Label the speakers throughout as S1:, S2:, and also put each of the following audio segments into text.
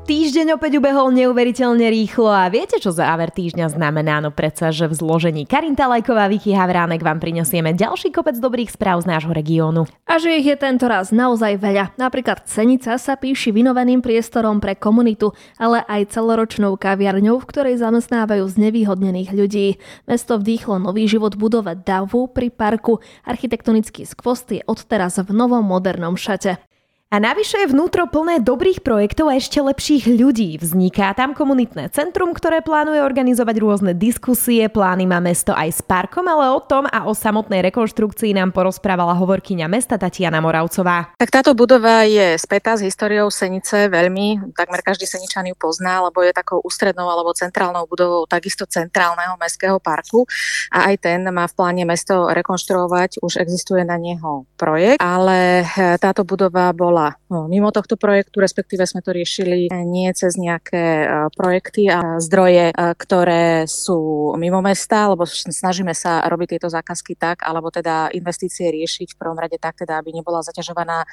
S1: Týždeň opäť ubehol neuveriteľne rýchlo a viete, čo záver týždňa znamená? No predsa, že v zložení Karinta Lajková Vicky Havránek vám prinesieme ďalší kopec dobrých správ z nášho regiónu.
S2: A že ich je tento raz naozaj veľa. Napríklad Cenica sa píši vynovaným priestorom pre komunitu, ale aj celoročnou kaviarňou, v ktorej zamestnávajú znevýhodnených ľudí. Mesto vdýchlo nový život budove Davu pri parku. Architektonický skvost je odteraz v novom modernom šate.
S1: A navyše je vnútro plné dobrých projektov a ešte lepších ľudí. Vzniká tam komunitné centrum, ktoré plánuje organizovať rôzne diskusie, plány má mesto aj s parkom, ale o tom a o samotnej rekonštrukcii nám porozprávala hovorkyňa mesta Tatiana Moravcová.
S3: Tak táto budova je spätá s históriou Senice veľmi, takmer každý Seničan ju pozná, lebo je takou ústrednou alebo centrálnou budovou takisto centrálneho mestského parku a aj ten má v pláne mesto rekonštruovať, už existuje na neho projekt, ale táto budova bola bola no, mimo tohto projektu, respektíve sme to riešili nie cez nejaké e, projekty a zdroje, e, ktoré sú mimo mesta, lebo snažíme sa robiť tieto zákazky tak, alebo teda investície riešiť v prvom rade tak, teda, aby nebola zaťažovaná e,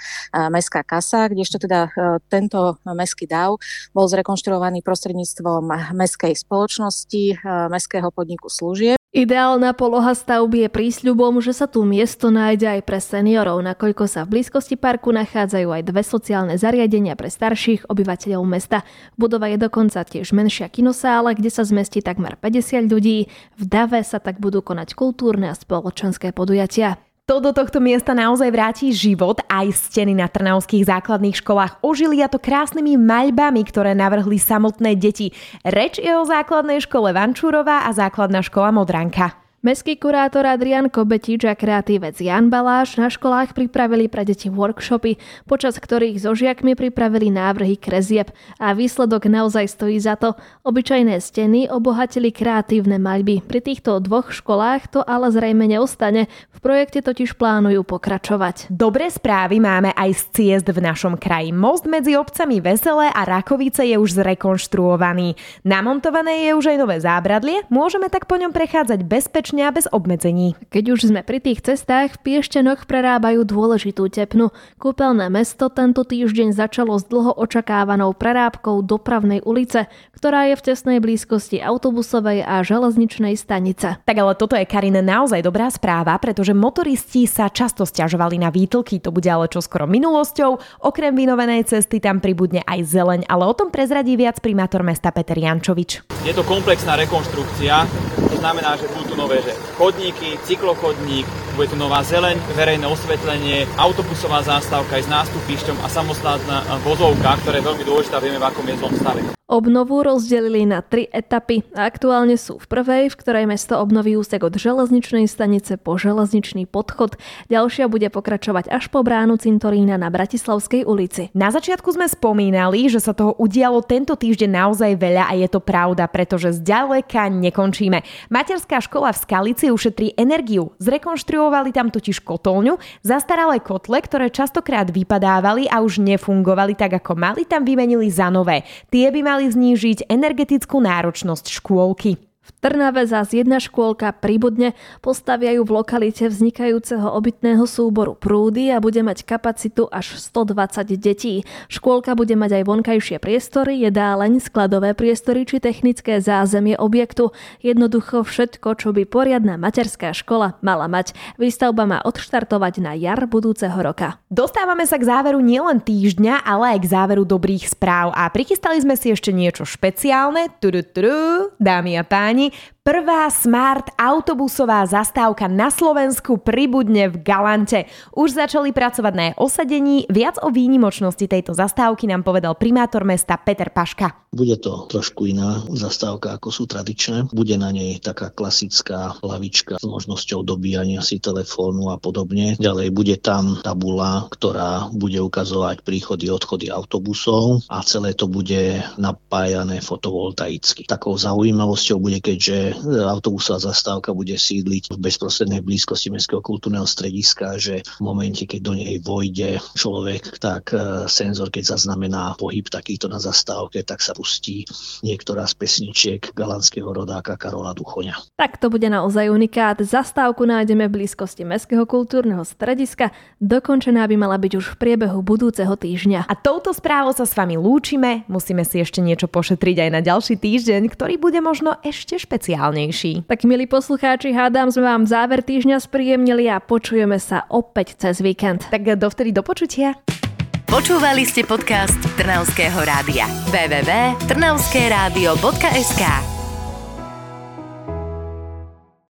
S3: mestská kasa, kdežto teda tento mestský DAV bol zrekonštruovaný prostredníctvom mestskej spoločnosti, mestského podniku služieb
S2: Ideálna poloha stavby je prísľubom, že sa tu miesto nájde aj pre seniorov, nakoľko sa v blízkosti parku nachádzajú aj dve sociálne zariadenia pre starších obyvateľov mesta. Budova je dokonca tiež menšia kinosála, kde sa zmestí takmer 50 ľudí. V Dave sa tak budú konať kultúrne a spoločenské podujatia.
S1: To do tohto miesta naozaj vráti život, aj steny na trnavských základných školách ožili a to krásnymi maľbami, ktoré navrhli samotné deti. Reč je o základnej škole Vančúrová a základná škola Modranka.
S2: Mestský kurátor Adrian Kobetič a kreatívec Jan Baláš na školách pripravili pre deti workshopy, počas ktorých so žiakmi pripravili návrhy krezieb a výsledok naozaj stojí za to. Obyčajné steny obohatili kreatívne maľby. Pri týchto dvoch školách to ale zrejme neostane, v projekte totiž plánujú pokračovať.
S1: Dobré správy máme aj z ciest v našom kraji. Most medzi obcami Veselé a Rakovice je už zrekonštruovaný. Namontované je už aj nové zábradlie, môžeme tak po ňom prechádzať bezpečne bezpečne a bez obmedzení.
S2: Keď už sme pri tých cestách, v Piešťanoch prerábajú dôležitú tepnu. Kúpeľné mesto tento týždeň začalo s dlho očakávanou prerábkou dopravnej ulice, ktorá je v tesnej blízkosti autobusovej a železničnej stanice.
S1: Tak ale toto je Karine naozaj dobrá správa, pretože motoristi sa často stiažovali na výtlky, to bude ale čoskoro minulosťou. Okrem vynovenej cesty tam pribudne aj zeleň, ale o tom prezradí viac primátor mesta Peter Jančovič.
S4: Je to komplexná rekonštrukcia, to znamená, že budú tu nové že chodníky, cyklochodník, bude tu nová zeleň, verejné osvetlenie, autobusová zástavka aj s nástupišťom a samostatná vozovka, ktorá je veľmi dôležitá, vieme v akom je zlom stave.
S2: Obnovu rozdelili na tri etapy aktuálne sú v prvej, v ktorej mesto obnoví úsek od železničnej stanice po železničný podchod. Ďalšia bude pokračovať až po bránu Cintorína na Bratislavskej ulici.
S1: Na začiatku sme spomínali, že sa toho udialo tento týždeň naozaj veľa a je to pravda, pretože zďaleka nekončíme. Materská škola v Skalici ušetrí energiu. Zrekonštruovali tam totiž kotolňu, zastaralé kotle, ktoré častokrát vypadávali a už nefungovali tak ako mali, tam vymenili za nové. Tie by mali mali znížiť energetickú náročnosť škôlky.
S2: V Trnave zás jedna škôlka pribudne postaviajú v lokalite vznikajúceho obytného súboru prúdy a bude mať kapacitu až 120 detí. Škôlka bude mať aj vonkajšie priestory, jedáleň, skladové priestory či technické zázemie objektu. Jednoducho všetko, čo by poriadna materská škola mala mať. Výstavba má odštartovať na jar budúceho roka.
S1: Dostávame sa k záveru nielen týždňa, ale aj k záveru dobrých správ a prichystali sme si ešte niečo špeciálne. Tudu, dámy a páni, они Prvá smart autobusová zastávka na Slovensku pribudne v Galante. Už začali pracovať na jej osadení. Viac o výnimočnosti tejto zastávky nám povedal primátor mesta Peter Paška.
S5: Bude to trošku iná zastávka, ako sú tradičné. Bude na nej taká klasická lavička s možnosťou dobíjania si telefónu a podobne. Ďalej bude tam tabula, ktorá bude ukazovať príchody, odchody autobusov a celé to bude napájané fotovoltaicky. Takou zaujímavosťou bude, keďže autobusová zastávka bude sídliť v bezprostrednej blízkosti Mestského kultúrneho strediska, že v momente, keď do nej vojde človek, tak e, senzor, keď zaznamená pohyb takýto na zastávke, tak sa pustí niektorá z pesničiek galanského rodáka Karola Duchoňa.
S2: Tak to bude naozaj unikát. Zastávku nájdeme v blízkosti Mestského kultúrneho strediska. Dokončená by mala byť už v priebehu budúceho týždňa.
S1: A touto správou sa s vami lúčime. Musíme si ešte niečo pošetriť aj na ďalší týždeň, ktorý bude možno ešte špeciálnejší.
S2: Tak milí poslucháči, hádam sme vám záver týždňa spríjemnili a počujeme sa opäť cez víkend.
S1: Tak dovtedy do počutia.
S6: Počúvali ste podcast Trnavského rádia. www.trnavskeradio.sk